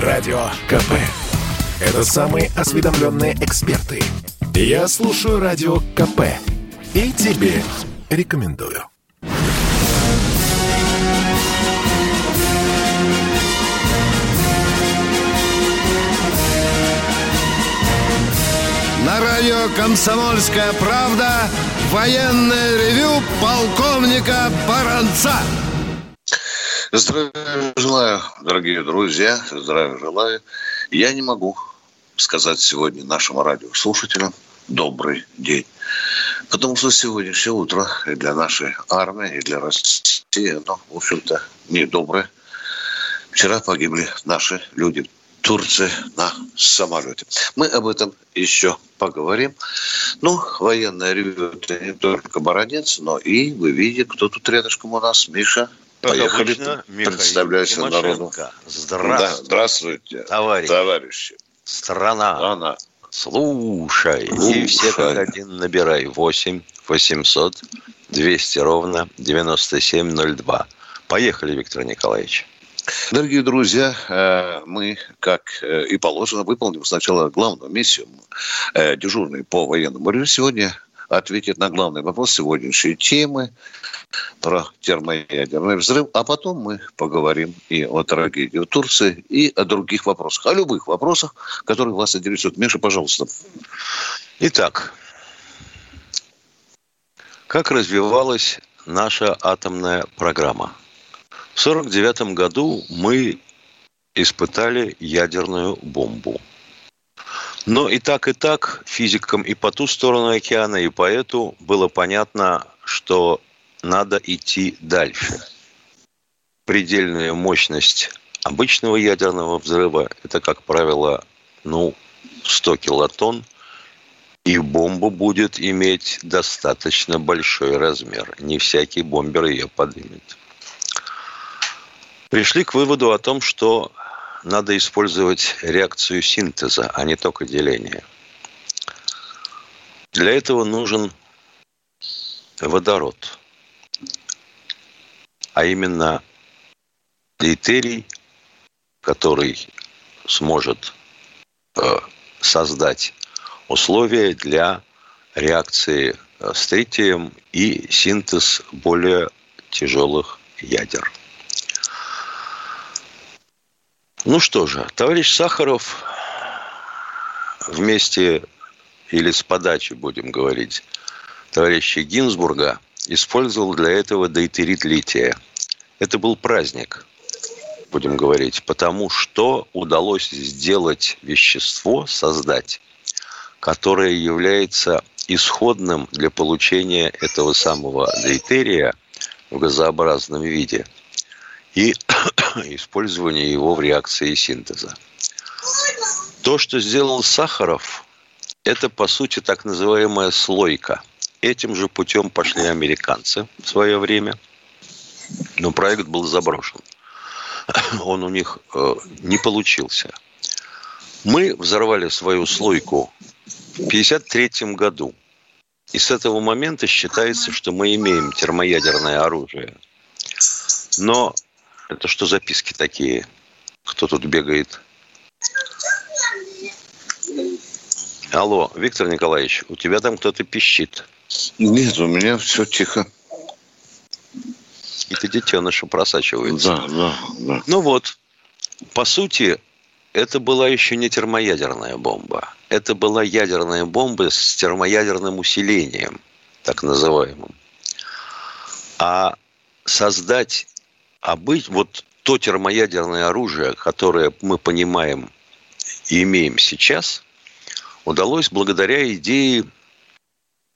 Радио КП. Это самые осведомленные эксперты. Я слушаю Радио КП. И тебе рекомендую. На радио «Комсомольская правда» военное ревю полковника Баранца. Здравия желаю, дорогие друзья, здравия желаю. Я не могу сказать сегодня нашим радиослушателям добрый день. Потому что сегодняшнее утро и для нашей армии, и для России, оно, в общем-то, недоброе. Вчера погибли наши люди. Турции на самолете. Мы об этом еще поговорим. Ну, военное ревю – это не только Баранец, но и вы видите, кто тут рядышком у нас. Миша, Как поехали. обычно, Михаил Представляйся Тимошенко. народу. Здравствуйте, Да, здравствуйте, товарищ. товарищи. страна. Она. Слушай. И все как один набирай. 8 800 200 ровно 9702. Поехали, Виктор Николаевич. Дорогие друзья, э, мы, как э, и положено, выполним сначала главную миссию. Э, Дежурный по военному ревю сегодня ответит на главный вопрос сегодняшней темы про термоядерный взрыв, а потом мы поговорим и о трагедии в Турции, и о других вопросах, о любых вопросах, которые вас интересуют. Миша, пожалуйста. Итак, как развивалась наша атомная программа? В 1949 году мы испытали ядерную бомбу. Но и так, и так физикам и по ту сторону океана, и поэту было понятно, что надо идти дальше. Предельная мощность обычного ядерного взрыва – это, как правило, ну, 100 килотонн, и бомба будет иметь достаточно большой размер. Не всякий бомбер ее поднимет. Пришли к выводу о том, что надо использовать реакцию синтеза, а не только деления. Для этого нужен водород, а именно дейтерий, который сможет э, создать условия для реакции э, с тритием и синтез более тяжелых ядер. Ну что же, товарищ Сахаров вместе или с подачи, будем говорить, товарища Гинзбурга использовал для этого дейтерит лития. Это был праздник, будем говорить, потому что удалось сделать вещество, создать, которое является исходным для получения этого самого дейтерия в газообразном виде и использования его в реакции синтеза. То, что сделал Сахаров, это, по сути, так называемая слойка. Этим же путем пошли американцы в свое время, но проект был заброшен. Он у них э, не получился. Мы взорвали свою слойку в 1953 году. И с этого момента считается, что мы имеем термоядерное оружие. Но это что записки такие? Кто тут бегает? Алло, Виктор Николаевич, у тебя там кто-то пищит. Нет, у меня все тихо. Какие-то детеныши просачиваются. Да, да, да. Ну вот, по сути, это была еще не термоядерная бомба. Это была ядерная бомба с термоядерным усилением, так называемым. А создать, а быть вот то термоядерное оружие, которое мы понимаем и имеем сейчас, удалось благодаря идее,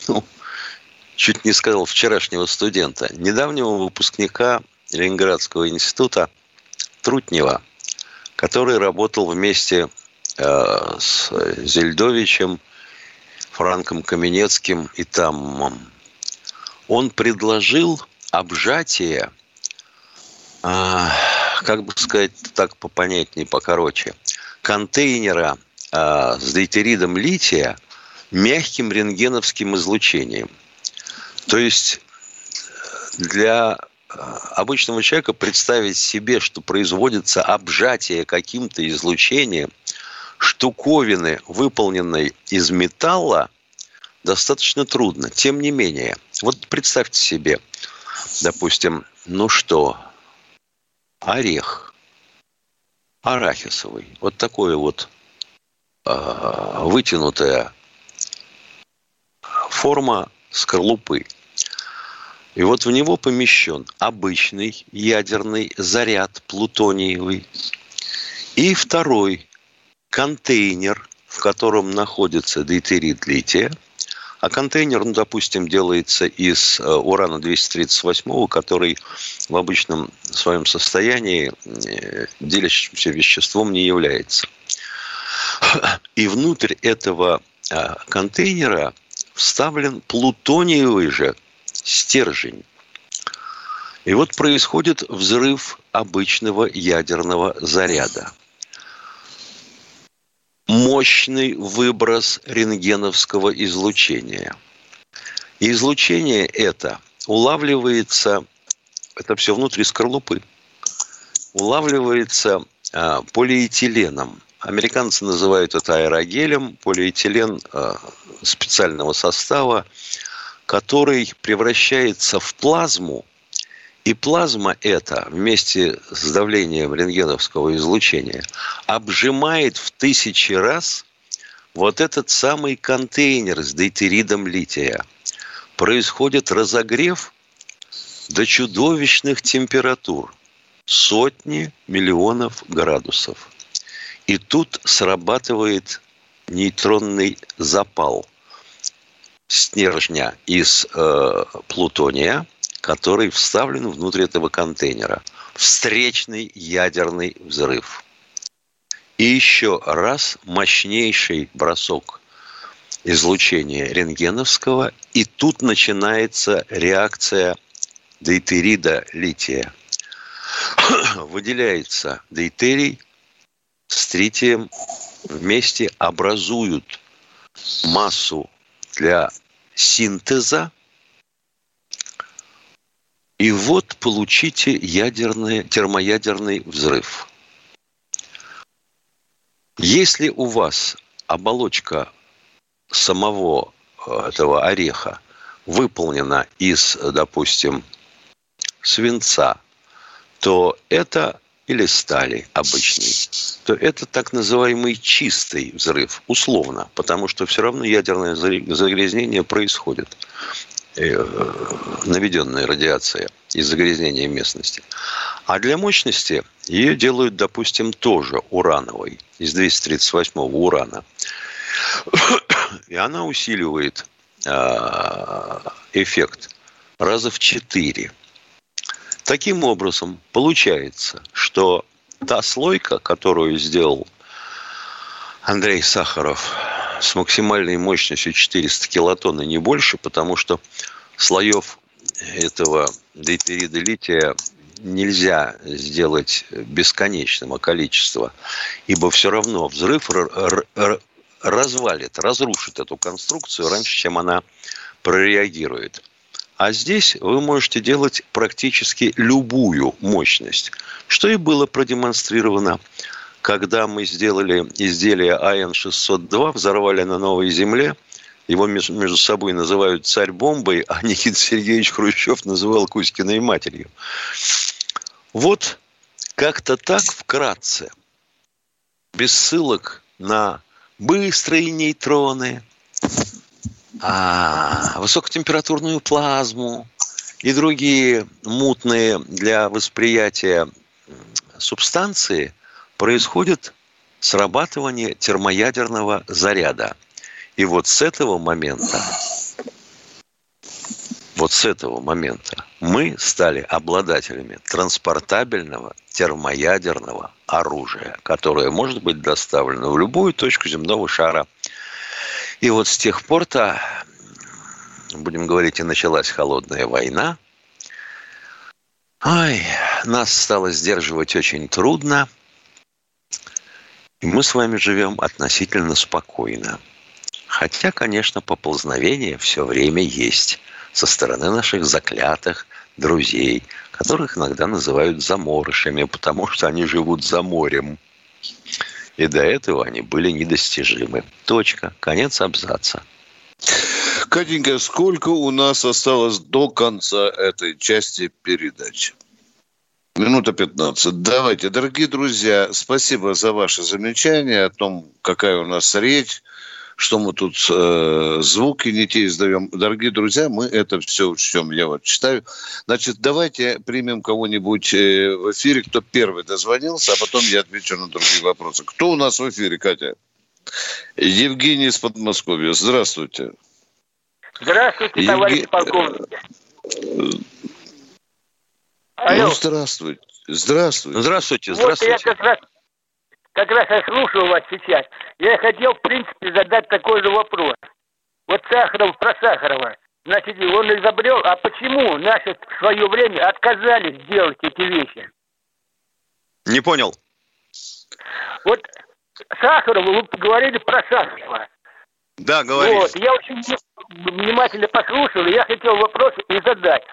ну, чуть не сказал, вчерашнего студента, недавнего выпускника Ленинградского института Трутнева, который работал вместе э, с Зельдовичем, Франком Каменецким и Таммом. Он предложил обжатие, э, как бы сказать так попонятнее, покороче, контейнера э, с дейтеридом лития мягким рентгеновским излучением. То есть для обычного человека представить себе, что производится обжатие каким-то излучением штуковины, выполненной из металла, достаточно трудно. Тем не менее, вот представьте себе, допустим, ну что, орех арахисовый, вот такое вот э, вытянутая форма скорлупы. И вот в него помещен обычный ядерный заряд плутониевый и второй контейнер, в котором находится дейтерит лития. А контейнер, ну, допустим, делается из э, урана-238, который в обычном своем состоянии э, делящимся веществом не является. И внутрь этого э, контейнера вставлен плутониевый же стержень. И вот происходит взрыв обычного ядерного заряда. Мощный выброс рентгеновского излучения. И излучение это улавливается, это все внутри скорлупы, улавливается а, полиэтиленом. Американцы называют это аэрогелем, полиэтилен а, специального состава, который превращается в плазму, и плазма эта вместе с давлением рентгеновского излучения обжимает в тысячи раз вот этот самый контейнер с дейтеридом лития. Происходит разогрев до чудовищных температур. Сотни миллионов градусов. И тут срабатывает нейтронный запал стержня из э, плутония, который вставлен внутрь этого контейнера. Встречный ядерный взрыв. И еще раз мощнейший бросок излучения рентгеновского, и тут начинается реакция дейтерида лития. Выделяется дейтерий с тритием, вместе образуют массу для синтеза. И вот получите ядерный, термоядерный взрыв. Если у вас оболочка самого э, этого ореха выполнена из, допустим, свинца, то это или стали обычный, то это так называемый чистый взрыв, условно, потому что все равно ядерное загрязнение происходит, э, наведенная радиация из загрязнения местности. А для мощности ее делают, допустим, тоже урановой, из 238 урана. И она усиливает а, эффект раза в четыре. Таким образом, получается, что та слойка, которую сделал Андрей Сахаров с максимальной мощностью 400 килотонн и не больше, потому что слоев этого дейтерида лития нельзя сделать бесконечного количества, ибо все равно взрыв развалит, разрушит эту конструкцию раньше, чем она прореагирует. А здесь вы можете делать практически любую мощность, что и было продемонстрировано когда мы сделали изделие АН-602, взорвали на Новой Земле, его между собой называют царь-бомбой, а Никита Сергеевич Хрущев называл Кузькиной матерью. Вот как-то так вкратце, без ссылок на быстрые нейтроны, а, высокотемпературную плазму и другие мутные для восприятия субстанции происходит срабатывание термоядерного заряда. И вот с этого момента, вот с этого момента мы стали обладателями транспортабельного термоядерного оружия, которое может быть доставлено в любую точку земного шара – и вот с тех пор-то, будем говорить, и началась холодная война. Ай, нас стало сдерживать очень трудно. И мы с вами живем относительно спокойно. Хотя, конечно, поползновение все время есть со стороны наших заклятых друзей, которых иногда называют заморышами, потому что они живут за морем. И до этого они были недостижимы. Точка. Конец абзаца. Катенька, сколько у нас осталось до конца этой части передачи? Минута 15. Давайте, дорогие друзья, спасибо за ваше замечание о том, какая у нас речь, что мы тут э, звуки не те издаем. Дорогие друзья, мы это все учтем. Я вот читаю. Значит, давайте примем кого-нибудь э, в эфире, кто первый дозвонился, а потом я отвечу на другие вопросы. Кто у нас в эфире, Катя? Евгений из Подмосковья. Здравствуйте. Здравствуйте, товарищ полковник. Алло. Ну, здравствуйте. Здравствуйте. Здравствуйте, здравствуйте. Вот я как раз, как раз я слушаю вас сейчас. Я хотел, в принципе, задать такой же вопрос. Вот Сахаров про Сахарова. Значит, он изобрел, а почему наши в свое время отказались делать эти вещи? Не понял. Вот Сахаров, вы говорили про Сахарова. Да, говорили. Вот, я очень внимательно послушал, и я хотел вопрос и задать.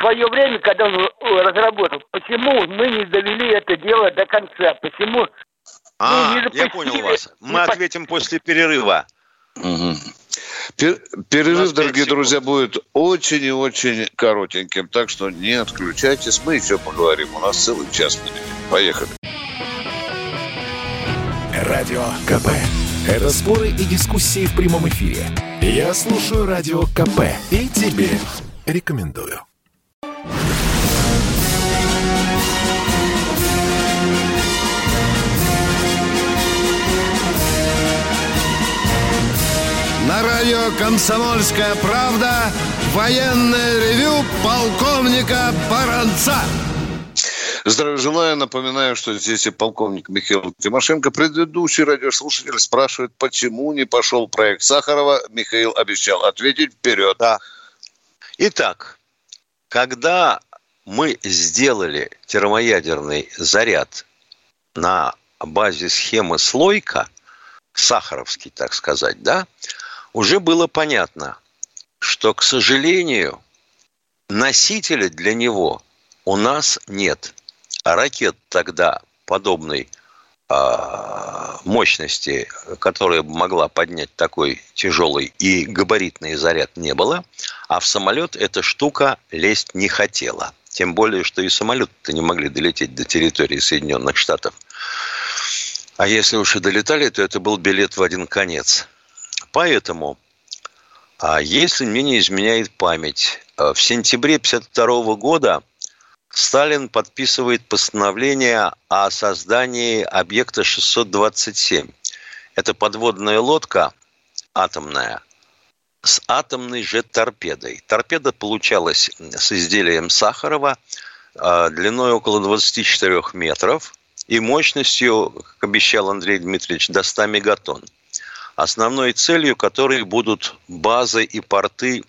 В свое время, когда он разработал, почему мы не довели это дело до конца? Почему а, ну, я понял вас. Мы ответим после перерыва. Угу. Перерыв, дорогие друзья, будет очень и очень коротеньким, так что не отключайтесь, мы еще поговорим. У нас целый час впереди. Поехали. Радио КП. Это споры и дискуссии в прямом эфире. Я слушаю Радио КП и тебе рекомендую. На радио «Комсомольская правда» военное ревю полковника Баранца. Здравия желаю. Напоминаю, что здесь и полковник Михаил Тимошенко. Предыдущий радиослушатель спрашивает, почему не пошел проект Сахарова. Михаил обещал ответить вперед. Да. Итак, когда мы сделали термоядерный заряд на базе схемы слойка, сахаровский, так сказать, да, уже было понятно, что, к сожалению, носителя для него у нас нет. А ракет тогда подобной мощности, которая могла поднять такой тяжелый и габаритный заряд, не было. А в самолет эта штука лезть не хотела. Тем более, что и самолеты не могли долететь до территории Соединенных Штатов. А если уж и долетали, то это был билет в один конец. Поэтому, а если мне не изменяет память, э, в сентябре 1952 года Сталин подписывает постановление о создании объекта 627. Это подводная лодка атомная с атомной же торпедой. Торпеда получалась с изделием Сахарова э, длиной около 24 метров и мощностью, как обещал Андрей Дмитриевич, до 100 мегатонн. Основной целью которой будут базы и порты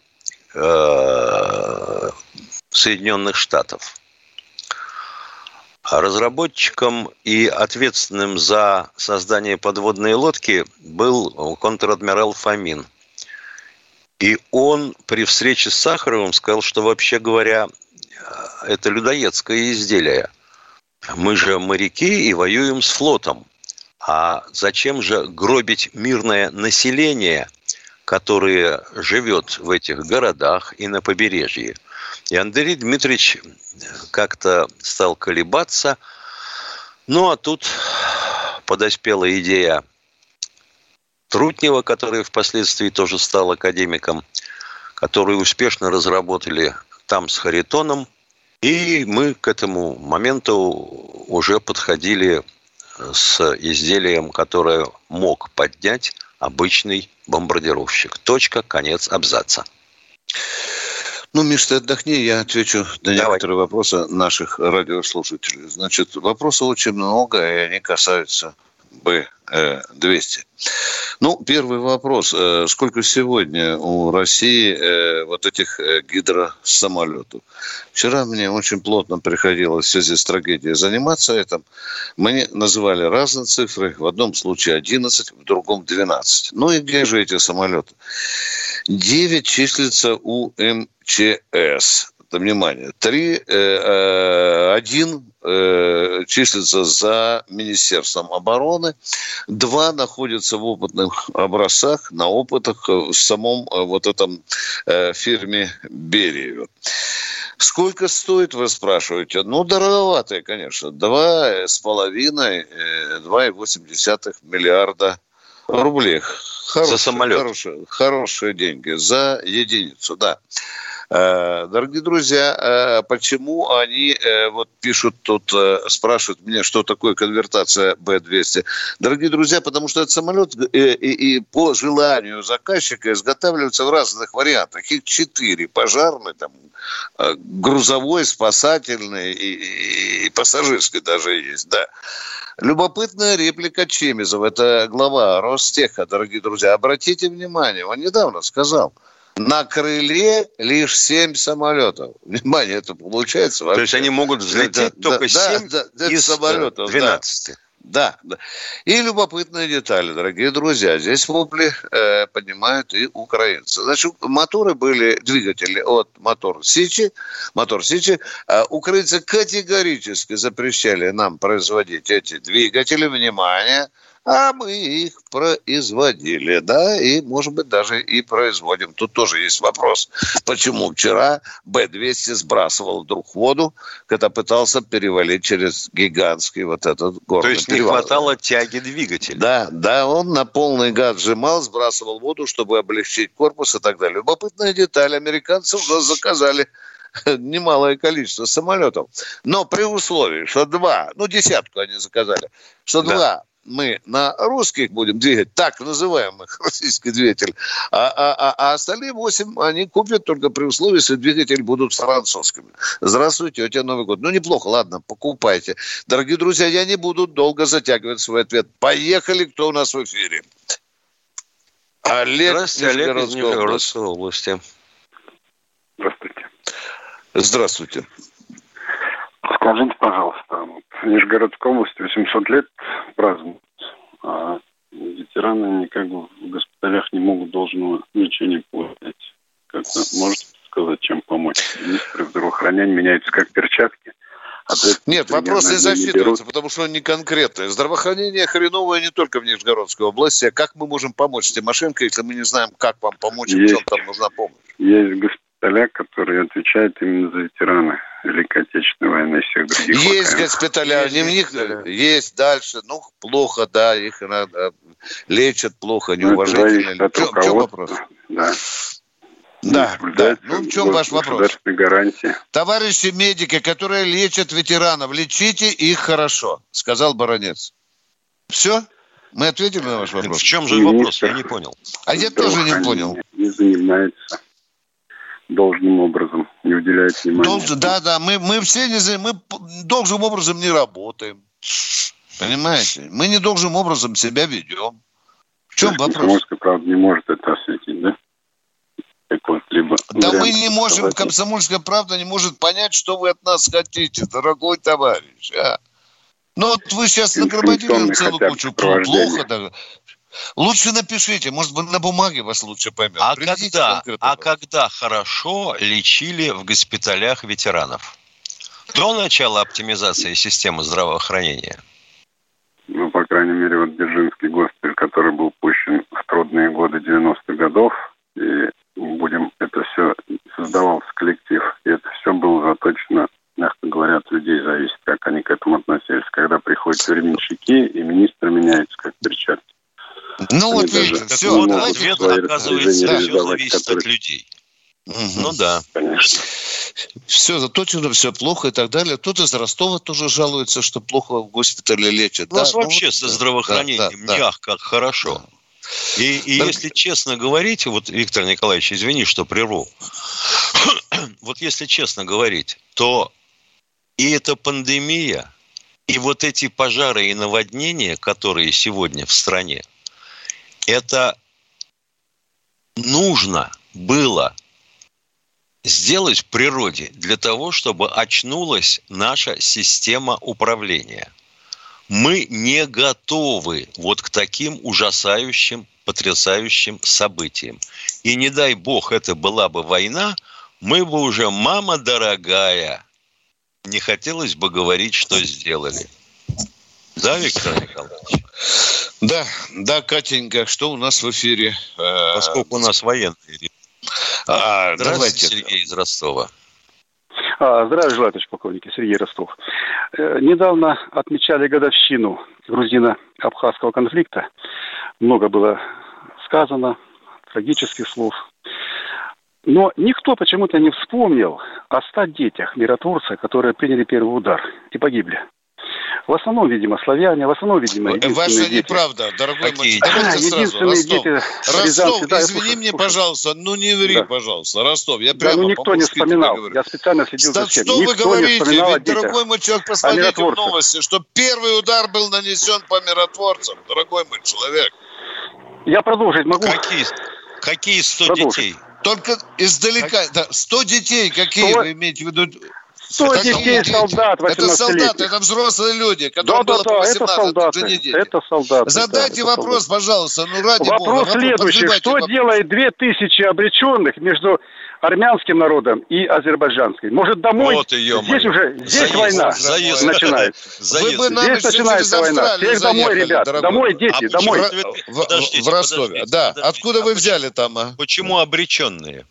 э, Соединенных Штатов. Разработчиком и ответственным за создание подводной лодки был контр-адмирал Фомин. И он при встрече с Сахаровым сказал, что вообще говоря, это людоедское изделие. Мы же моряки и воюем с флотом. А зачем же гробить мирное население, которое живет в этих городах и на побережье? И Андрей Дмитриевич как-то стал колебаться. Ну, а тут подоспела идея Трутнева, который впоследствии тоже стал академиком, которые успешно разработали там с Харитоном. И мы к этому моменту уже подходили с изделием, которое мог поднять обычный бомбардировщик. Точка, конец абзаца. Ну, Миш, ты отдохни, я отвечу на Давай. некоторые вопросы наших радиослушателей. Значит, вопросов очень много, и они касаются Б-200. Ну, первый вопрос. Э, сколько сегодня у России э, вот этих э, гидросамолетов? Вчера мне очень плотно приходилось в связи с трагедией заниматься этим. Мне называли разные цифры. В одном случае 11, в другом 12. Ну и где же эти самолеты? 9 числится у МЧС. внимание, три, э, э, один э, числится за Министерством обороны, два находятся в опытных образцах, на опытах в самом вот этом фирме Берию. Сколько стоит, вы спрашиваете? Ну, дороговатые, конечно. Два с половиной, два и восемь десятых миллиарда рублей. Хорошие, за самолет. Хорошие, хорошие деньги за единицу, да. Э, дорогие друзья, э, почему они э, вот пишут тут, спрашивают меня, что такое конвертация Б-200? Дорогие друзья, потому что этот самолет и, и, и по желанию заказчика изготавливается в разных вариантах. Их четыре. Пожарный, там, грузовой, спасательный и, и пассажирский даже есть, да. Любопытная реплика Чемизова, это глава Ростеха, дорогие друзья. Обратите внимание, он недавно сказал – на крыле лишь 7 самолетов. Внимание, это получается вообще. То есть они могут взлететь да, только да, 7 да, да, из самолетов. 12. Да. Да. И любопытная деталь, дорогие друзья. Здесь вопли э, поднимают и украинцы. Значит, моторы были, двигатели от мотор Сичи, мотор Сичи. Э, украинцы категорически запрещали нам производить эти двигатели. Внимание, а мы их производили, да, и, может быть, даже и производим. Тут тоже есть вопрос, почему вчера Б-200 сбрасывал вдруг воду, когда пытался перевалить через гигантский вот этот город. То есть перевал. не хватало тяги двигателя. Да, да, он на полный газ сжимал, сбрасывал воду, чтобы облегчить корпус и так далее. Любопытная деталь. Американцы у нас заказали немалое количество самолетов. Но при условии, что два, ну, десятку они заказали, что да. два мы на русских будем двигать, так называемых российский двигатель, а, а, а, а остальные восемь они купят только при условии, если двигатели будут французскими. Здравствуйте, у тебя Новый год. Ну, неплохо, ладно, покупайте. Дорогие друзья, я не буду долго затягивать свой ответ. Поехали, кто у нас в эфире? Олег, Здравствуйте, Олег из Нижегородской области. Здравствуйте. Здравствуйте. Скажите, пожалуйста, Нижегородской области 800 лет празднуют, а ветераны никак в госпиталях не могут должного лечения получать. Как-то можете сказать, чем помочь? Министры здравоохранения меняются как перчатки. А Нет, вопрос не засчитывается, потому что он не конкретный. Здравоохранение хреновое не только в Нижегородской области. А как мы можем помочь Тимошенко, если мы не знаем, как вам помочь, и в чем там нужна помощь? Есть госпиталя, которые отвечают именно за ветераны Великой Отечественной войны и всех других. Есть госпиталя, есть, них, есть дальше, ну, плохо, да, их иногда лечат плохо, ну, неуважительно. В чем, в чем вопрос? Да. Да, да. Ну, в чем ваш вопрос? гарантии. Товарищи медики, которые лечат ветеранов, лечите их хорошо, сказал баронец. Все? Мы ответили на ваш вопрос? В чем же вопрос? Я не понял. А я тоже не понял. Не занимается должным образом, не уделяет внимания. Долж, да, да, мы, мы все не, мы должным образом не работаем. Понимаете? Мы не должным образом себя ведем. В чем вопрос? Комсомольская правда не может это осветить, да? либо да мы не можем, комсомольская правда не может понять, что вы от нас хотите, дорогой товарищ. А? Ну вот вы сейчас нагромодили целую кучу плохо. Да. Лучше напишите, может быть, на бумаге вас лучше поймет. А когда, а когда хорошо лечили в госпиталях ветеранов? До начала оптимизации системы здравоохранения? Ну, по крайней мере, вот Дзержинский госпиталь, который был пущен в трудные годы 90-х годов, и будем это все создавался коллектив, и это все было заточено, мягко говоря, от людей зависит, как они к этому относились. Когда приходят временщики, и министры меняются как перчатки. Ну вот видите, все, вот ответ, оказывается, да. все зависит от людей. Угу. Ну да. Конечно. Все заточено, все плохо и так далее. Тут из Ростова тоже жалуется, что плохо в госпитале лечат. У нас да? Ну вообще ну, со здравоохранением да, да, мягко, как хорошо. И, и да. если честно говорить, вот, Виктор Николаевич, извини, что прерву. вот если честно говорить, то и эта пандемия, и вот эти пожары и наводнения, которые сегодня в стране, это нужно было сделать в природе для того, чтобы очнулась наша система управления. Мы не готовы вот к таким ужасающим, потрясающим событиям. И не дай бог это была бы война, мы бы уже, мама дорогая, не хотелось бы говорить, что сделали. Да, Виктор Николаевич? Да, да, Катенька, что у нас в эфире? Э, Поскольку у нас военный. А, давайте. Сергей из Ростова. А, здравия желаю, товарищ полковник, Сергей Ростов. Э, недавно отмечали годовщину грузино-абхазского конфликта. Много было сказано, трагических слов. Но никто почему-то не вспомнил о ста детях миротворца, которые приняли первый удар и погибли. В основном, видимо, славяне, в основном, видимо, Ваша дети. неправда, дорогой мой. Давайте сразу. Ростов, дети Ростов да, извини мне, слушай. пожалуйста, ну не ври, да. пожалуйста, Ростов. Я прямо да, ну никто не вспоминал. Говорю. Я специально следил да, за всем. Что никто вы говорите? Ведь, дорогой мой человек, посмотрите в новости, что первый удар был нанесен по миротворцам, дорогой мой человек. Я продолжить могу? Какие, какие 100 продолжить. детей? Только издалека. Как... Да, 100 детей, какие 100... вы имеете в виду? 100 детей солдат Это солдаты, это взрослые люди, которым да, было да, по 18, это солдаты, это дети. Это солдаты. Задайте да, вопрос, солдаты. пожалуйста, ну ради вопрос бога. следующий. Что вопрос. делает 2000 обреченных между армянским народом и азербайджанским. Может, домой? Вот ее здесь уже, здесь заезд, война заезд, начинается. Заезд. Вы бы нам здесь начинается война. Теперь домой, ребят, дорогой. домой, дети, а домой. В, в, в Ростове, да. Подождите. Откуда а вы взяли там? А? Почему обреченные?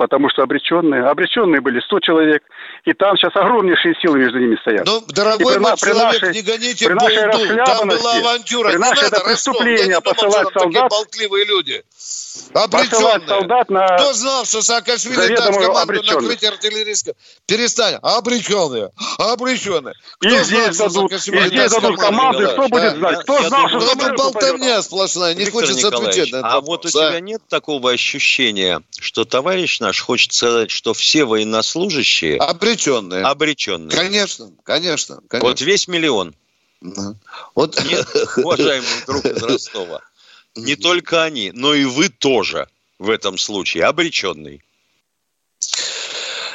потому что обреченные, обреченные были 100 человек, и там сейчас огромнейшие силы между ними стоят. Ну, дорогой при, мой при человек, нашей, не гоните при нашей булду, там была авантюра. При нашей это преступление посылать солдат. болтливые люди. Обреченные. солдат на Кто знал, что Саакашвили даст команду накрыть артиллерийское? Перестань. Обреченные. Обреченные. Кто и здесь знал, дадут, и здесь дадут команду, и кто будет знать? Кто знал, что Ну, это болтовня сплошная, не хочется отвечать на это. А вот у тебя нет такого ощущения, что товарищ наш хочет сказать, что все военнослужащие... Обреченные. Обреченные. Конечно, конечно. конечно. Вот весь миллион. Да. Вот... Нет, уважаемый друг из Ростова, не только они, но и вы тоже в этом случае обреченный.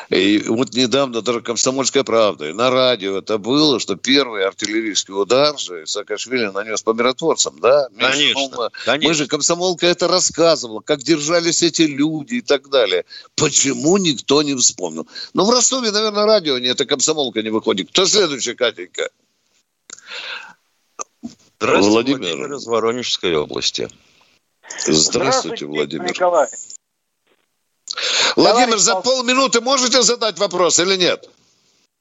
И вот недавно даже «Комсомольская правда» и на радио это было, что первый артиллерийский удар же Саакашвили нанес по миротворцам, да? Конечно, мы, конечно. Мы же «Комсомолка» это рассказывала, как держались эти люди и так далее. Почему никто не вспомнил? Ну, в Ростове, наверное, радио нет, а «Комсомолка» не выходит. Кто следующий, Катенька? Здравствуйте, Владимир. Владимир из Воронежской области. Здравствуйте, Здравствуйте Владимир. Николай. Владимир, Товарищ за полминуты можете задать вопрос или нет?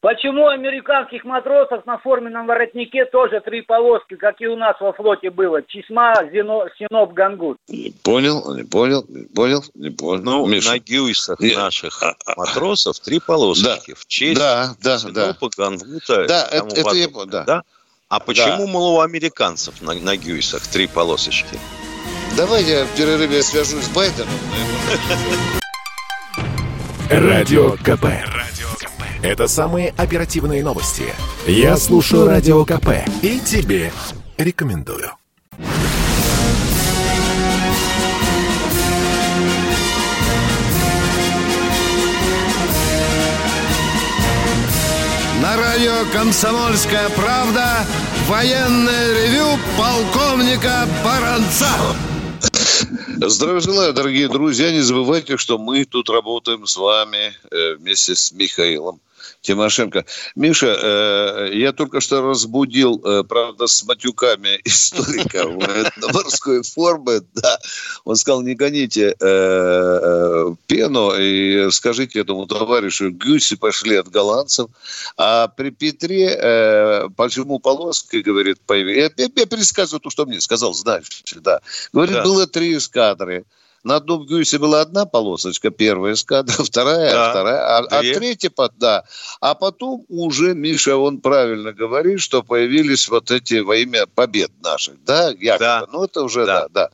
Почему американских матросов на форменном воротнике тоже три полоски, как и у нас во флоте было? Чесма, Зино, Синоп, Гангут. Не понял, не понял, не понял, не понял. Ну, Миша. на гюйсах Нет. наших а, а, матросов три полоски. Да. В честь да, да, Синопа, да. Гангута. Да, это, это я понял, да. да? А почему, да. мол, у американцев на, на гюйсах три полосочки? Давай я в перерыве свяжусь с Байденом. Радио КП. Это самые оперативные новости. Я слушаю Радио КП и тебе рекомендую. На радио «Комсомольская правда» военное ревю полковника Баранца. Здравия желаю, дорогие друзья. Не забывайте, что мы тут работаем с вами э, вместе с Михаилом. Тимошенко. Миша, э, я только что разбудил, э, правда, с матюками историка морской форме. Да. Он сказал, не гоните э, пену и скажите этому товарищу, гуси пошли от голландцев. А при Петре, почему полоски, говорит, появились. Я, пересказываю то, что мне сказал, знаешь, да. Говорит, было три эскадры. На одном гюсе была одна полосочка, первая эскадра, вторая, да. вторая, а, а третья, да. А потом уже, Миша, он правильно говорит, что появились вот эти во имя побед наших, да, якобы. Да. Ну, это уже, да, да. да.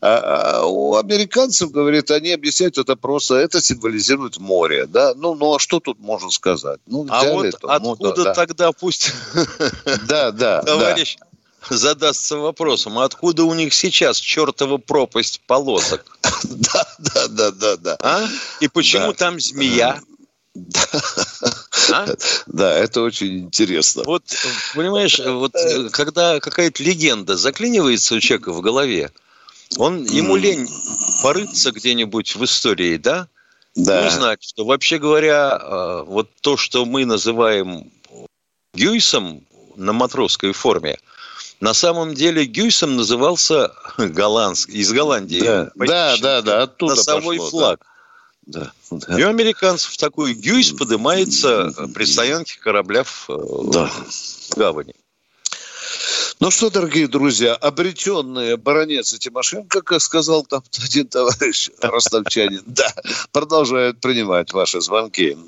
А, а у американцев, говорит, они объясняют это просто, это символизирует море, да. Ну, ну, а что тут можно сказать? Ну, а вот это, откуда ну, да, тогда пусть... Да, да, Товарищ, да задастся вопросом, откуда у них сейчас чертова пропасть полосок? Да, да, да, да, да. А? И почему там змея? А? Да, это очень интересно. Вот, понимаешь, вот э, когда какая-то легенда заклинивается у человека в голове, он, ему лень порыться где-нибудь в истории, да? да. вы знаете, что вообще говоря, э, вот то, что мы называем Гюйсом на матросской форме, на самом деле Гюйсом назывался голландский, из Голландии. Да, да, да, да, оттуда Носовой пошло, флаг. Да. Да, И у американцев такой гюйс поднимается при стоянке корабля в, э, да. гавани. Ну что, дорогие друзья, обретенные баронец и Тимошенко, как сказал там один товарищ ростовчанин, да, продолжают принимать ваши звонки.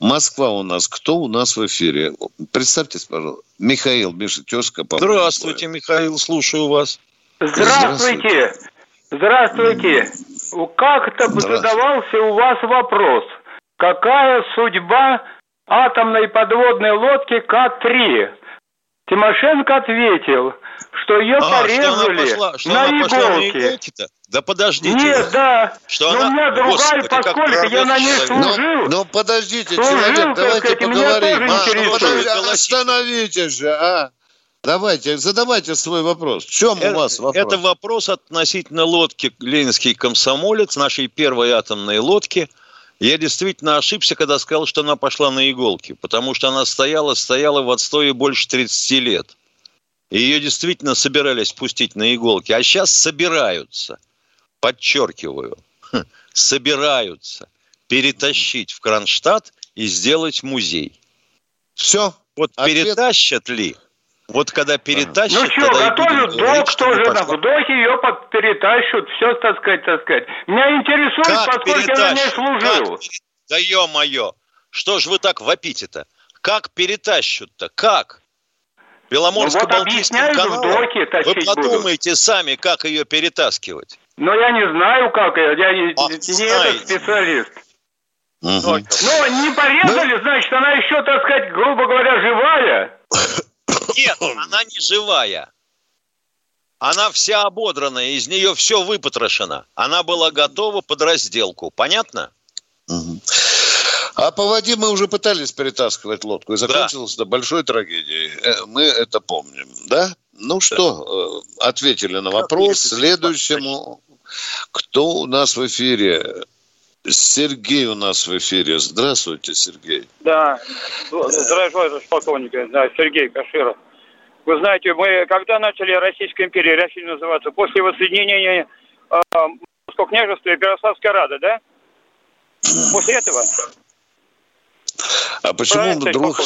Москва у нас. Кто у нас в эфире? Представьтесь, пожалуйста. Михаил, Миша, тезка. Здравствуйте, Михаил, слушаю вас. Здравствуйте. Здравствуйте. Как-то задавался у вас вопрос. Какая судьба атомной подводной лодки К-3? Тимошенко ответил, что ее а, порезали что она пошла, что на она иголки. на Да подождите. Нет, да. Что Но она... у меня другая, Господи, поскольку я на ней служил. Ну, ну подождите, служил, человек, давайте сказать, поговорим. А, ну, подождите, остановитесь же, а. Давайте, задавайте свой вопрос. В чем это, у вас вопрос? Это вопрос относительно лодки «Ленинский комсомолец», нашей первой атомной лодки – я действительно ошибся, когда сказал, что она пошла на иголки, потому что она стояла, стояла в отстое больше 30 лет. И ее действительно собирались пустить на иголки, а сейчас собираются, подчеркиваю, собираются перетащить в Кронштадт и сделать музей. Все. Вот Ответ... перетащат ли? Вот когда перетащат, Ну что, готовят док тоже, на вдохе ее под перетащут, все, так сказать, так сказать. Меня интересует, как поскольку перетащат? я на ней служил. Как? Да ё-моё, что ж вы так вопите-то? Как перетащут-то? Как? Беломорско-Балтийским ну, вот каналом? Вы подумайте буду. сами, как ее перетаскивать. Но я не знаю, как. Я, я не, Ах, не этот специалист. Угу. Ну, не порезали, значит, она еще, так сказать, грубо говоря, живая. Нет, она не живая. Она вся ободранная, из нее все выпотрошено. Она была готова под разделку. Понятно? А по воде мы уже пытались перетаскивать лодку, и закончилось да. это большой трагедией. Э, мы это помним, да? Ну что, да. Э, ответили на вопрос. Следующему, кто у нас в эфире? Сергей у нас в эфире. Здравствуйте, Сергей. Да, здравствуйте, полковник. Да, Сергей Каширов. Вы знаете, мы когда начали Российская империя, Россия называться, после воссоединения э, Московского княжества и Ярославской Рады, да? После этого. А почему Правильно, вдруг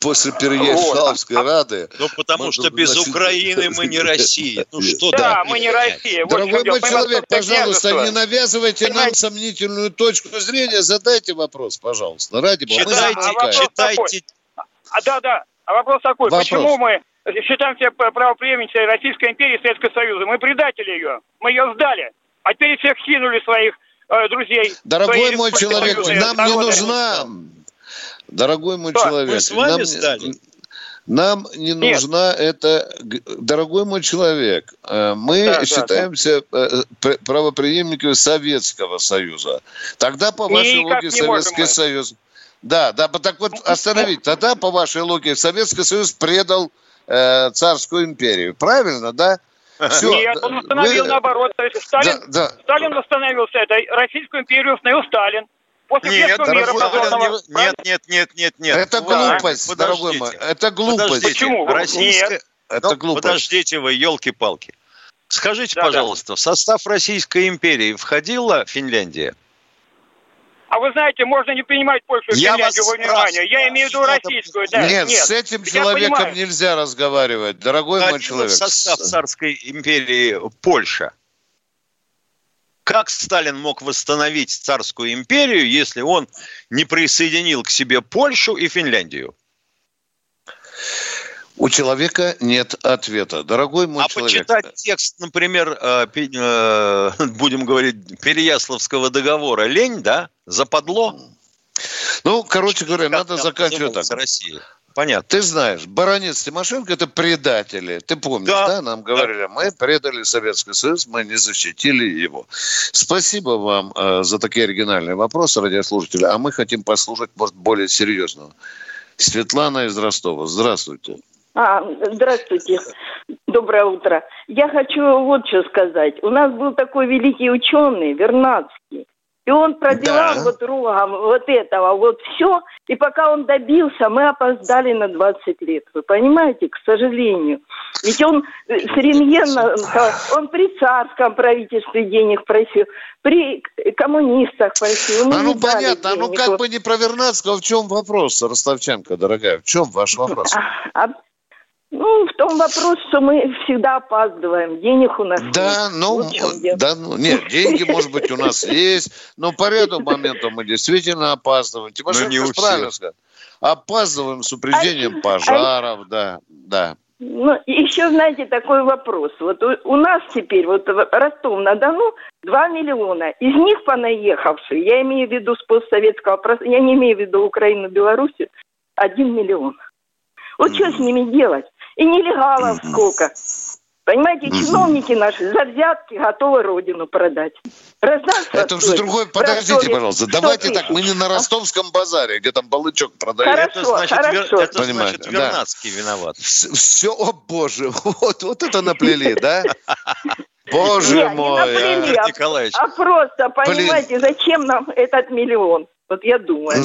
после Переяславской вот. Рады. Ну, потому что без носить... Украины мы не Россия. Ну, что да, мы не Россия. Дорогой мой человек, пожалуйста, не навязывайте нам сомнительную точку зрения. Задайте вопрос, пожалуйста. Ради бога. Читайте, читайте. А, да, да. А вопрос такой. Вопрос. Почему мы считаем себя правопреемницей Российской империи и Советского Союза? Мы предатели ее. Мы ее сдали. А теперь всех кинули своих друзей. Дорогой мой человек, нам не нужна Дорогой мой Что, человек, мы с вами нам, стали? нам не Нет. нужна эта... Дорогой мой человек, э, мы да, считаемся да, да. правоприемниками Советского Союза. Тогда по вашей логике Советский Союз... Да, да, так вот остановить. Тогда по вашей логике Советский Союз предал э, царскую империю. Правильно, да? Все. Нет, он установил Вы... наоборот. То есть Сталин, да, да. Сталин восстановился. Это Российскую империю установил Сталин. После нет, дорогой, нет, нет, нет, нет, нет. Это глупость, Подождите. дорогой мой. Это глупость. Подождите. Почему? Российская... Нет. Это ну, глупость. Подождите вы, елки-палки. Скажите, да, пожалуйста, да. в состав Российской империи входила Финляндия? А вы знаете, можно не принимать Польшу и Финляндию во внимание. Я имею в виду российскую, да. Нет, нет. с этим человеком нельзя разговаривать, дорогой мой человек. в состав царской империи Польша? Как Сталин мог восстановить царскую империю, если он не присоединил к себе Польшу и Финляндию? У человека нет ответа. Дорогой мой а человек. А почитать текст, например, э, э, будем говорить, Переяславского договора лень, да? Западло? Ну, короче говоря, надо заканчивать так. Россия. Понятно. Ты знаешь, баронец Тимошенко – это предатели. Ты помнишь, да? да? Нам говорили, да. мы предали Советский Союз, мы не защитили его. Спасибо вам э, за такие оригинальные вопросы, радиослушатели. А мы хотим послушать, может, более серьезного. Светлана из Ростова. Здравствуйте. А, здравствуйте. Доброе утро. Я хочу вот что сказать. У нас был такой великий ученый, Вернадский. И он пробивал Да. вот рогом вот этого, вот все. И пока он добился, мы опоздали на 20 лет. Вы понимаете, к сожалению. Ведь он э, с Рентгена, он при царском правительстве денег просил, при коммунистах просил. Мы А ну понятно, а ну как бы не про Вернадского, в чем вопрос, Ростовчанка, дорогая? В чем ваш вопрос? А, ну, в том вопрос, что мы всегда опаздываем. Денег у нас Да, нет. ну, Вот да, ну, нет, деньги, может быть, у нас есть, но по ряду моментов мы действительно опаздываем. Тимошенко не у правильно сказал. Опаздываем с упреждением пожаров, да, да. Ну, еще, знаете, такой вопрос. Вот у, у нас теперь, вот в Ростов-на-Дону, 2 миллиона. Из них понаехавшие, я имею в виду с постсоветского, прос- я не имею в виду Украину, Белоруссию, 1 миллион. Вот что с ними делать? И нелегалов сколько? Понимаете, чиновники наши за взятки готовы родину продать. Раздаст Это уже другой. Подождите, Ростове пожалуйста. 100 Давайте так, тысяч. мы не на ростовском базаре, где там балычок продают. Хорошо, Это значит, Вер- хорошо. это Понимаете, значит да. Вернадский виноват. Все, о боже, вот, вот это наплели, да? Боже Не, не мой. наплели, а. а, Николаевич. а просто, понимаете, зачем нам этот миллион? Вот я думаю.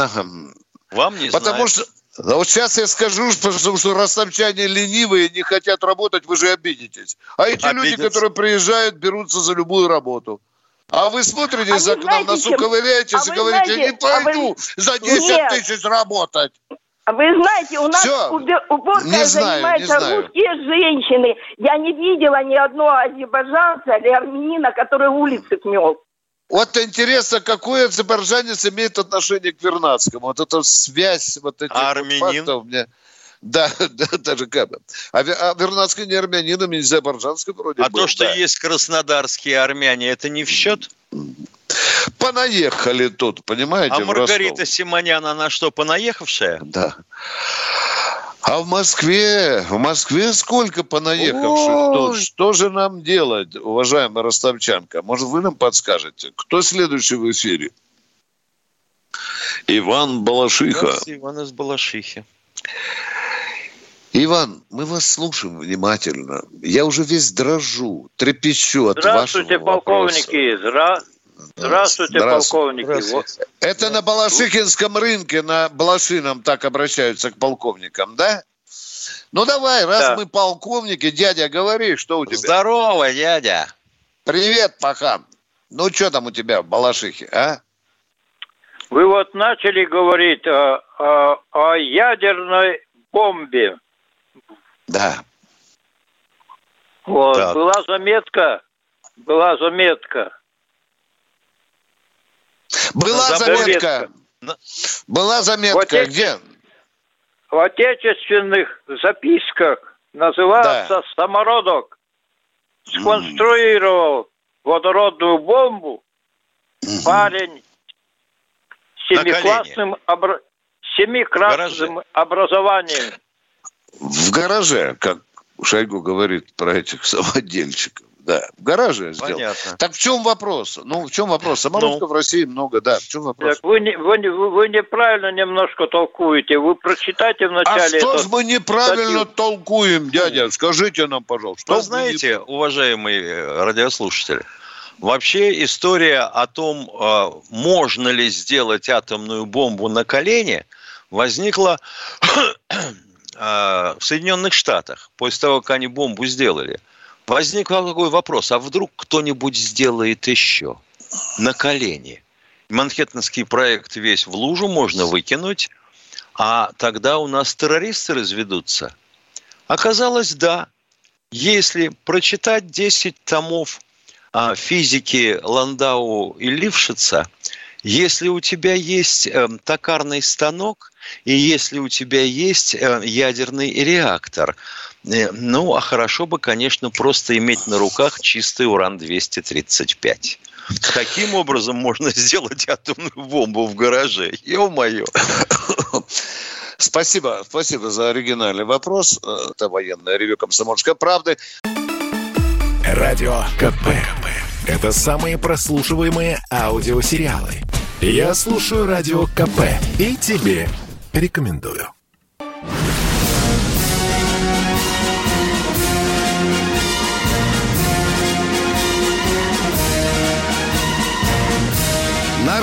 Вам не Потому знаю. что да вот сейчас я скажу, что, что, ростовчане ленивые, не хотят работать, вы же обидитесь. А эти люди, Обидятся. которые приезжают, берутся за любую работу. А вы смотрите А из окна, знаете, носу ковыряетесь а и говорите, знаете, не пойду а вы- за 10 Нет. тысяч работать. А Вы знаете, у нас Всё. убе- уборкой Не знаю, занимаются не знаю. русские женщины. Я не видела ни одного азербайджанца или армянина, который улицы мел. Вот интересно, какое азербайджанец имеет отношение к Вернадскому? Вот эта связь вот этих А вот фактов мне... Да, да, даже как бы. А, а Вернадский не армянин, а не азербайджанский вроде А был, то, что да. есть краснодарские армяне, это не в счет? Понаехали тут, понимаете, А Маргарита Ростов. Симонян, она что, понаехавшая? Да. А в Москве, в Москве сколько понаехавших? Что, что же нам делать, уважаемая ростовчанка? Может, вы нам подскажете? Кто следующий в эфире? Иван Балашиха. Здравствуйте, Иван из Балашихи. Иван, мы вас слушаем внимательно. Я уже весь дрожу, трепещу от Здравствуйте, вашего вопроса. полковники. Здра- Здравствуйте, Здравствуйте. полковники. Это на Балашихинском рынке, на Балашином так обращаются к полковникам, да? Ну давай, раз Да. мы полковники, дядя, говори, что у тебя? Здорово, дядя. Привет, пахан. Ну что там у тебя в Балашихе, а? Вы вот начали говорить о, о- о ядерной бомбе. Да. Вот. Так. Была заметка, была заметка. Была Заметка. Была заметка. Эти- Где? В отечественных записках называется «Самородок». Сконструировал водородную бомбу парень с На семиклассным, обра- семиклассным образованием. В гараже, как Шойгу говорит про этих самодельщиков. Да, в гараже сделал. Понятно. Так в чем вопрос? Ну, в чем вопрос? Самородков в России много, да. В чем вопрос? Так вы, не- вы, не- вы, неправильно немножко толкуете. Вы прочитайте А вначале что это. ж мы неправильно статью. толкуем, дядя? Скажите нам, пожалуйста. что Вы знаете, уважаемые э, радиослушатели, вообще история о том, э, можно ли сделать атомную бомбу на колене, возникла э, в Соединенных Штатах после того, как они бомбу сделали. Возник такой вопрос, а вдруг кто-нибудь сделает еще на колени? Манхэттенский проект весь в лужу можно выкинуть, а тогда у нас террористы разведутся. Оказалось, да. Если прочитать 10 томов а, физики Ландау и Лившица, если у тебя есть э, токарный станок и если у тебя есть э, ядерный реактор, э, ну, а хорошо бы, конечно, просто иметь на руках чистый уран-235. Каким образом можно сделать атомную бомбу в гараже? Ё-моё! Спасибо, спасибо за оригинальный вопрос. Э, Это военное ревю «Комсомольской правды». Радио КП. Это самые прослушиваемые аудиосериалы. Я слушаю Радио КП и тебе рекомендую. На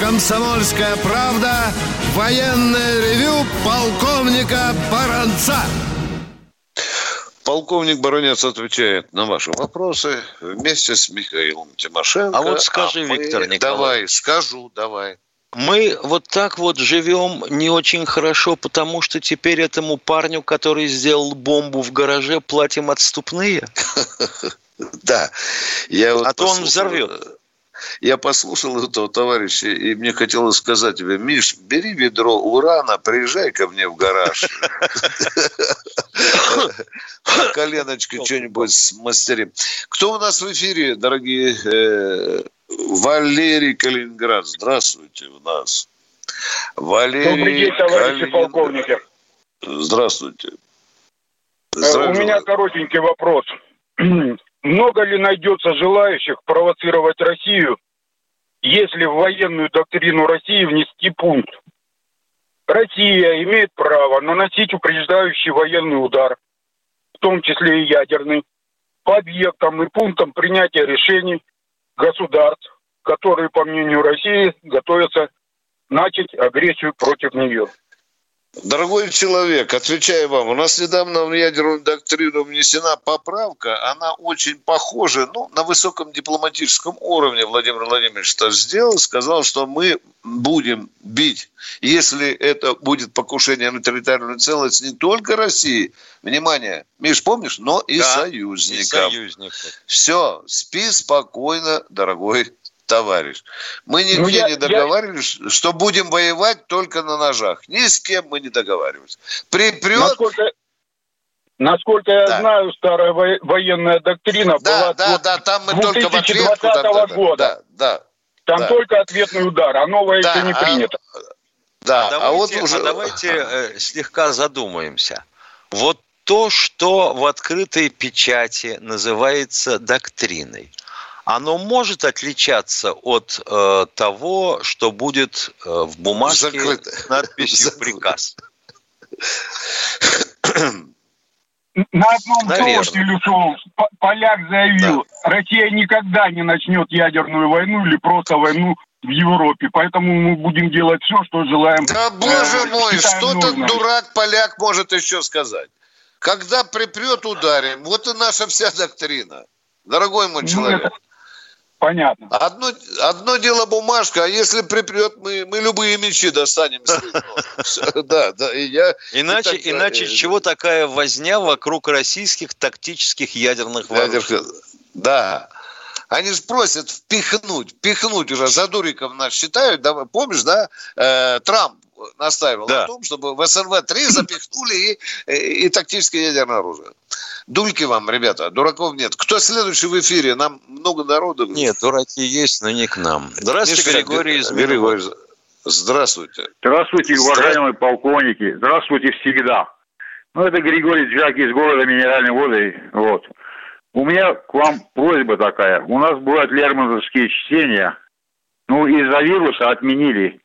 «Комсомольская правда» военное ревю полковника Баранца. Полковник Баранец отвечает на ваши вопросы вместе с Михаилом Тимошенко. А вот скажи, мы- Виктор Николаевич. Давай, скажу, давай. Мы вот так вот живем не очень хорошо, потому что теперь этому парню, который сделал бомбу в гараже, платим отступные. Да. Я вот А то он взорвет. Э, Я послушал этого товарища, и мне хотелось сказать тебе, Миш, бери ведро урана, приезжай ко мне в гараж. На коленочке что-нибудь смастерим. Кто у нас в эфире, дорогие? э, Валерий Калининград. Здравствуйте у нас. Валерий Добрый день, товарищи Калининград. полковники. Здравствуйте. Э, У меня коротенький вопрос. Много ли найдется желающих провоцировать Россию, если в военную доктрину России внести пункт? Россия имеет право наносить упреждающий военный удар, в том числе и ядерный, по объектам и пунктам принятия решений государств, которые, по мнению России, готовятся начать агрессию против нее. Дорогой человек, отвечаю вам, у нас недавно в ядерную доктрину внесена поправка, она очень похожа, ну, на высоком дипломатическом уровне Владимир Владимирович это сделал, сказал, что мы будем бить, если это будет покушение на территориальную целостность не только России, внимание, Миш, помнишь, но и Да, союзников. И союзников. Все, спи спокойно, дорогой товарищ. Мы нигде Ну, я- не я- договаривались, что будем воевать только на ножах. Ни с кем мы не договаривались. Припрет... Насколько, насколько я Да. знаю, старая во- военная доктрина Да, была да, вот да, там мы только в 2020 ответку... Да, да, да, года. да, да, Там да. только ответный удар, а новое Да, еще не а- принято. да. А А вот давайте, уже... а давайте э, слегка задумаемся. Вот то, что в открытой печати называется доктриной, оно может отличаться от э, того, что будет э, в бумажке Закрыто. с надписью. «Приказ». На одном толще П- поляк заявил, Россия никогда не начнет ядерную войну или просто войну в Европе, поэтому мы будем делать все, что желаем. Да, боже э, мой, что нужным. тут дурак-поляк может еще сказать? Когда припрет, ударим. Вот и наша вся доктрина. Дорогой мой Ну, человек. это Понятно. Одно, одно дело бумажка, а если припрет, мы, мы любые мечи достанем. Да, да, и я... Иначе, иначе чего такая возня вокруг российских тактических ядерных вооружений? Да. Они же просят впихнуть, впихнуть уже за дуриков нас считают. Да, помнишь, да, э, Трамп настаивал Да. на том, чтобы в СНВ-3 запихнули и, и, и тактическое ядерное оружие. Дульки вам, ребята, дураков нет. Кто следующий в эфире? Нам много народу. Нет, дураки есть, но не к нам. Здравствуйте, Миша, Григорий из Григорий Здравствуйте. Здравствуйте, Здра- уважаемые полковники. Здравствуйте всегда. Ну, это Григорий Джак из города Минеральной воды. Вот. У меня к вам просьба такая. У нас бывают лермонтовские чтения. Ну, из-за вируса отменили.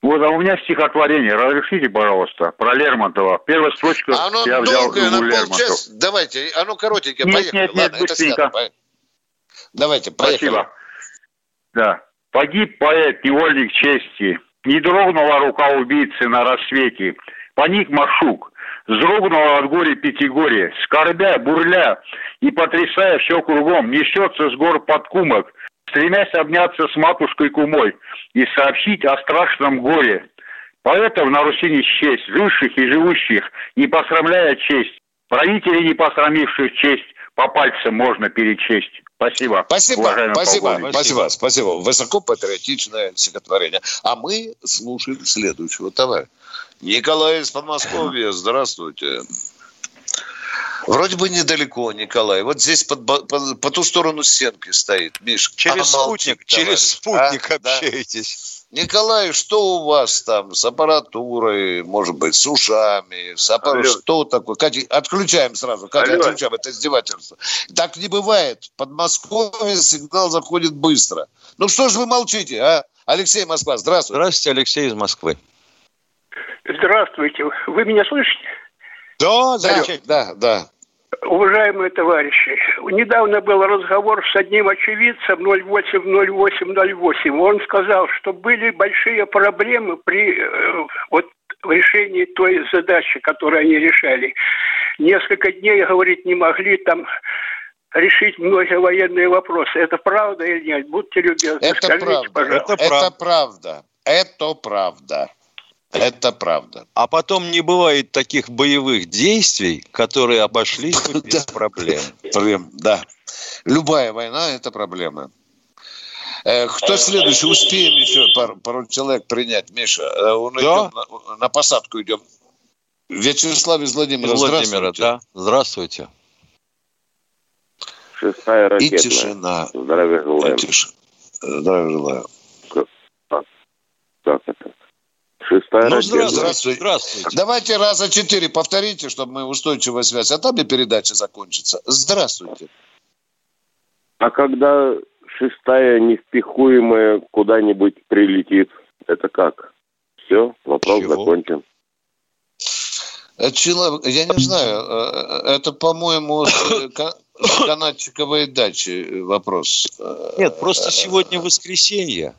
Вот, а у меня стихотворение. Разрешите, пожалуйста, про Лермонтова. Первая строчка А оно я взял долгое, на полчаса. Давайте, оно коротенькое, Нет, поехали. нет, нет, Ладно, быстренько. поехали. Давайте, поехали. Спасибо. Да. Погиб поэт, невольник чести. Не дрогнула рука убийцы на рассвете. Поник Машук. Вздрогнула от горя пятигорье. Скорбя, бурля и потрясая все кругом, несется с гор подкумок, стремясь обняться с матушкой кумой и сообщить о страшном горе. Поэтов на Руси не счесть, живших и живущих, не посрамляя честь. Правителей, не посрамивших честь, по пальцам можно перечесть. Спасибо. Спасибо, спасибо, полковник. спасибо, спасибо. Высокопатриотичное стихотворение. А мы слушаем следующего товарища. Николай из Подмосковья, здравствуйте. Вроде бы недалеко, Николай. Вот здесь под, по, по ту сторону стенки стоит. Миш, Через помолчи, спутник, через товарищ. спутник А? Да. общаетесь. Николай, что у вас там с аппаратурой, может быть, с ушами, с? Алло. Что такое? Катя, отключаем сразу. Катя, Алло. отключаем. Это издевательство. Так не бывает. В Подмосковье сигнал заходит быстро. Ну что ж вы молчите, а? Алексей Москва, здравствуйте. Здравствуйте, Алексей из Москвы. Здравствуйте. Вы меня слышите? Да, Да, да, да. Уважаемые товарищи, недавно был разговор с одним очевидцем 080808. Он сказал, что были большие проблемы при э, вот решении той задачи, которую они решали. Несколько дней, говорить не могли там решить многие военные вопросы. Это правда или нет? Будьте любезны, Это скажите, правда. пожалуйста. Это правда. Это правда. Это правда. А потом не бывает таких боевых действий, которые обошлись бы без проблем. Проблем, да. Любая война – это проблема. Э, Кто следующий? Успеем еще пару, пару человек принять. Миша, э, он Да. идем на, на посадку идем. Вячеслав из Владимира, Из Владимира, здравствуйте. да. Здравствуйте. Шестая И ракетная. тишина. Здравия. И тиш- Здравия желаю. Как это? Шестая Ну, ракетная. здравствуйте. Здравствуйте. Давайте раза четыре повторите, чтобы мы устойчивая связь, а там и передача закончится. Здравствуйте. А когда шестая невпихуемая куда-нибудь прилетит, это как? Все, вопрос Чего? закончен. Э, чело- Я не знаю, э, это, по-моему, с э, ка- с канатчиковой дачи вопрос. Нет, просто сегодня воскресенье.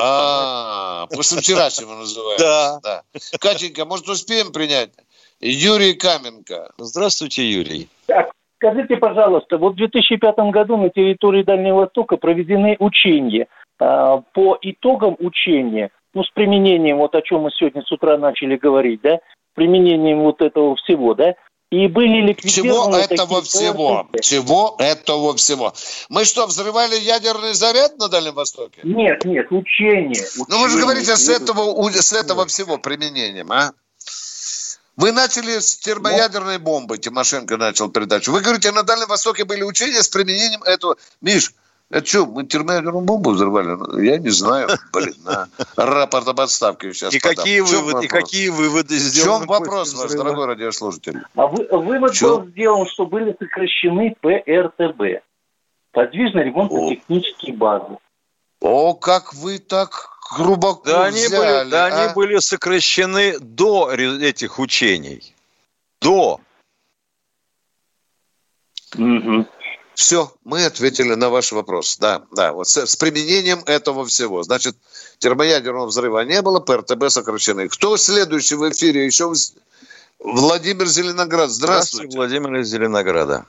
А, после вчерашнего называется. Да. Катенька, может, успеем принять? Юрий Каменко. Здравствуйте, Юрий. Скажите, пожалуйста, вот в 2005 году на территории Дальнего Востока проведены учения. А, По итогам учения, ну, с применением, вот о чем мы сегодня с утра начали говорить, да, с применением вот этого всего, да, и были ликвидированы... Чего этого такие всего? ПРТ. Чего этого всего? Мы что, взрывали ядерный заряд на Дальнем Востоке? Нет, нет, учения. Ну вы же говорите с этого, с этого всего применением, а? Вы начали с термоядерной бомбы, Тимошенко начал передачу. Вы говорите, на Дальнем Востоке были учения с применением этого. Миш, это что, мы термоядерную бомбу взрывали? Ну, Я не знаю. Блин, на рапорт об отставке сейчас И какие, подам. В выводы, и какие выводы В сделаны? чем вопрос ваш, взрыва? дорогой радиослушатель? А вы- вывод Чё? был сделан, что были сокращены ПРТБ. Подвижно-ремонтно-технические базы. О, как вы так глубоко Да, они, взяли, были, да а? они были сокращены до этих учений. До. Все, мы ответили на ваш вопрос. Да, да, вот с, с применением этого всего. Значит, термоядерного взрыва не было, ПРТБ сокращены. Кто следующий в эфире? Еще в- Владимир Зеленоград. Здравствуйте. Владимир из Зеленограда.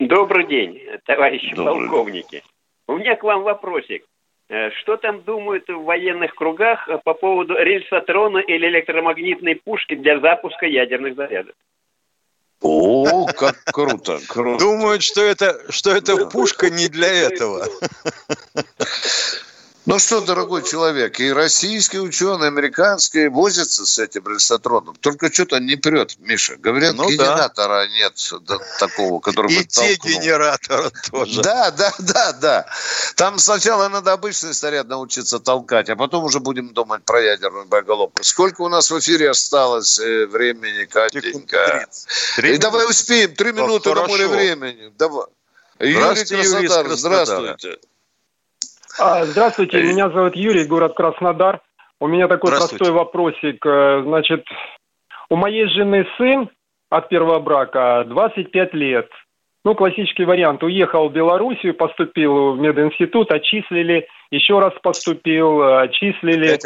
Добрый день, товарищи Добрый. полковники. У меня к вам вопросик. Э, Что там думают в военных кругах э, по поводу рельсотрона или электромагнитной пушки для запуска ядерных зарядов? О, как круто, круто. Думают, что это, что это пушка не для этого. Ну что, дорогой человек, и российские ученые, американские возятся с этим рельсотроном. Только что-то не прет, Миша. Говорят, Ну да. генератора нет да, такого, который бы И те толкнул. генераторы тоже. Да, да, да, да. Там сначала надо обычный снаряд научиться толкать, а потом уже будем думать про ядерную боеголовку. Сколько у нас в эфире осталось э, времени, Катенька? Три И давай успеем. Три Ну, минуты на море времени. Давай. Юрий Краснодар, здравствуйте. А, Здравствуйте, меня зовут Юрий, город Краснодар. У меня такой простой вопросик. Э, Значит, у моей жены сын от первого брака 25 лет. Ну, классический вариант. Уехал в Белоруссию, поступил в мединститут, отчислили, еще раз поступил, э, отчислили,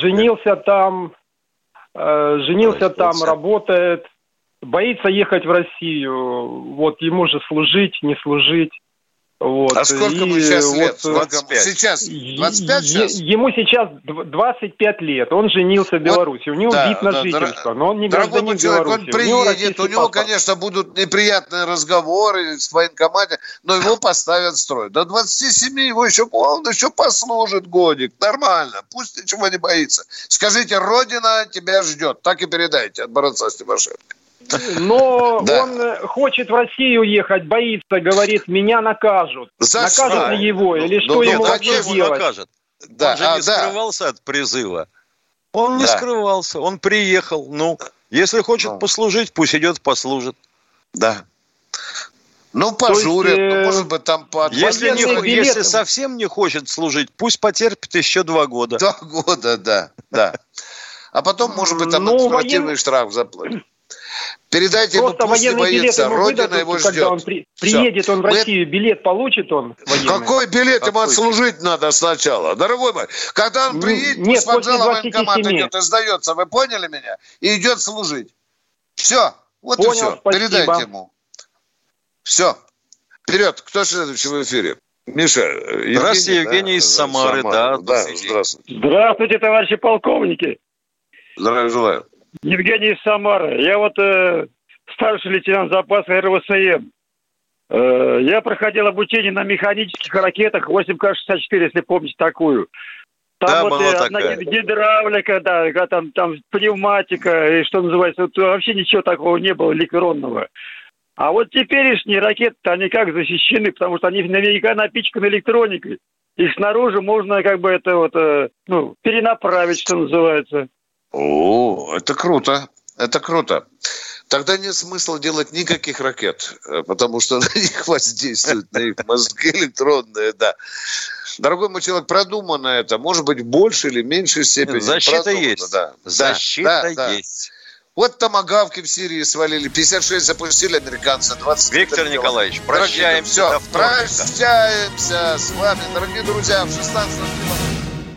женился там, э, женился там, Женился. работает, боится ехать в Россию. Вот ему же служить, не служить. Вот. А сколько И ему сейчас вот, лет? э, Сколько ему? Сейчас? 25 Е- сейчас? Ему сейчас дв- 25 лет. Он женился в Беларуси. У него да, вид на да, жительство, но он не гражданин человек, Беларуси. он У него приедет, у него, конечно, будут неприятные разговоры с военкомате, но его поставят в строй. До 27 его еще, он еще послужит годик, нормально, пусть ничего не боится. Скажите, Родина тебя ждет, так и передайте от борца с Тимошенко. Но Да. он э, хочет в Россию ехать, боится, говорит, меня накажут. За накажут что? ли его или Ну, что ну, ему нет, вообще его делать? накажет? Да, он же а, не да. скрывался от призыва. Он не Да. скрывался, он приехал. Ну, если хочет Ну. послужить, пусть идет послужит. Да. Ну, пожурят, есть, ну, э, может быть, там по Если, не, билет- если совсем не хочет служить, пусть потерпит еще два года. Два года, да, да. А потом, может быть, Ну, административный воен- штраф заплатит. Передайте ему, Просто пусть не военный билет боится. ему Родина выдадут, его когда ждет. он при- приедет он в Мы- Россию, билет получит он военный? Какой билет ему отслужить надо сначала? Дорогой мой, когда он приедет, нет, пусть военкомат 27. идет и сдается, вы поняли меня? И идет служить. Все, вот Понял, и все. спасибо. Передайте ему. Все. Вперед. Кто следующий в эфире? Миша, Евгений, Здравствуйте, Евгений да? из Самары, да, да, день. здравствуйте. Здравствуйте, товарищи полковники. Здравия желаю. Евгений из Самары. Я вот э, старший лейтенант запаса РВСМ. Э, я проходил обучение на механических ракетах 8К-64, если помните такую. Там Да, вот была э, одна такая. гид- гидравлика, да, там, там пневматика, и что называется, вот вообще ничего такого не было электронного. А вот теперешние ракеты, они как защищены, потому что они наверняка напичканы электроникой. Их снаружи можно как бы это вот, э, ну, перенаправить, что называется. О, это круто. Это круто. Тогда нет смысла делать никаких ракет, э, потому что на них воздействуют, на их мозги электронные, да. Дорогой мой человек, продумано это. Может быть, в большей или меньшей степени. Защита Продумано, есть. Да. Защита Да, да, есть. Вот томагавки в Сирии свалили. 56 запустили американцы. 20 Виктор Николаевич, прощаемся Все, прощаемся с вами, дорогие друзья. В 16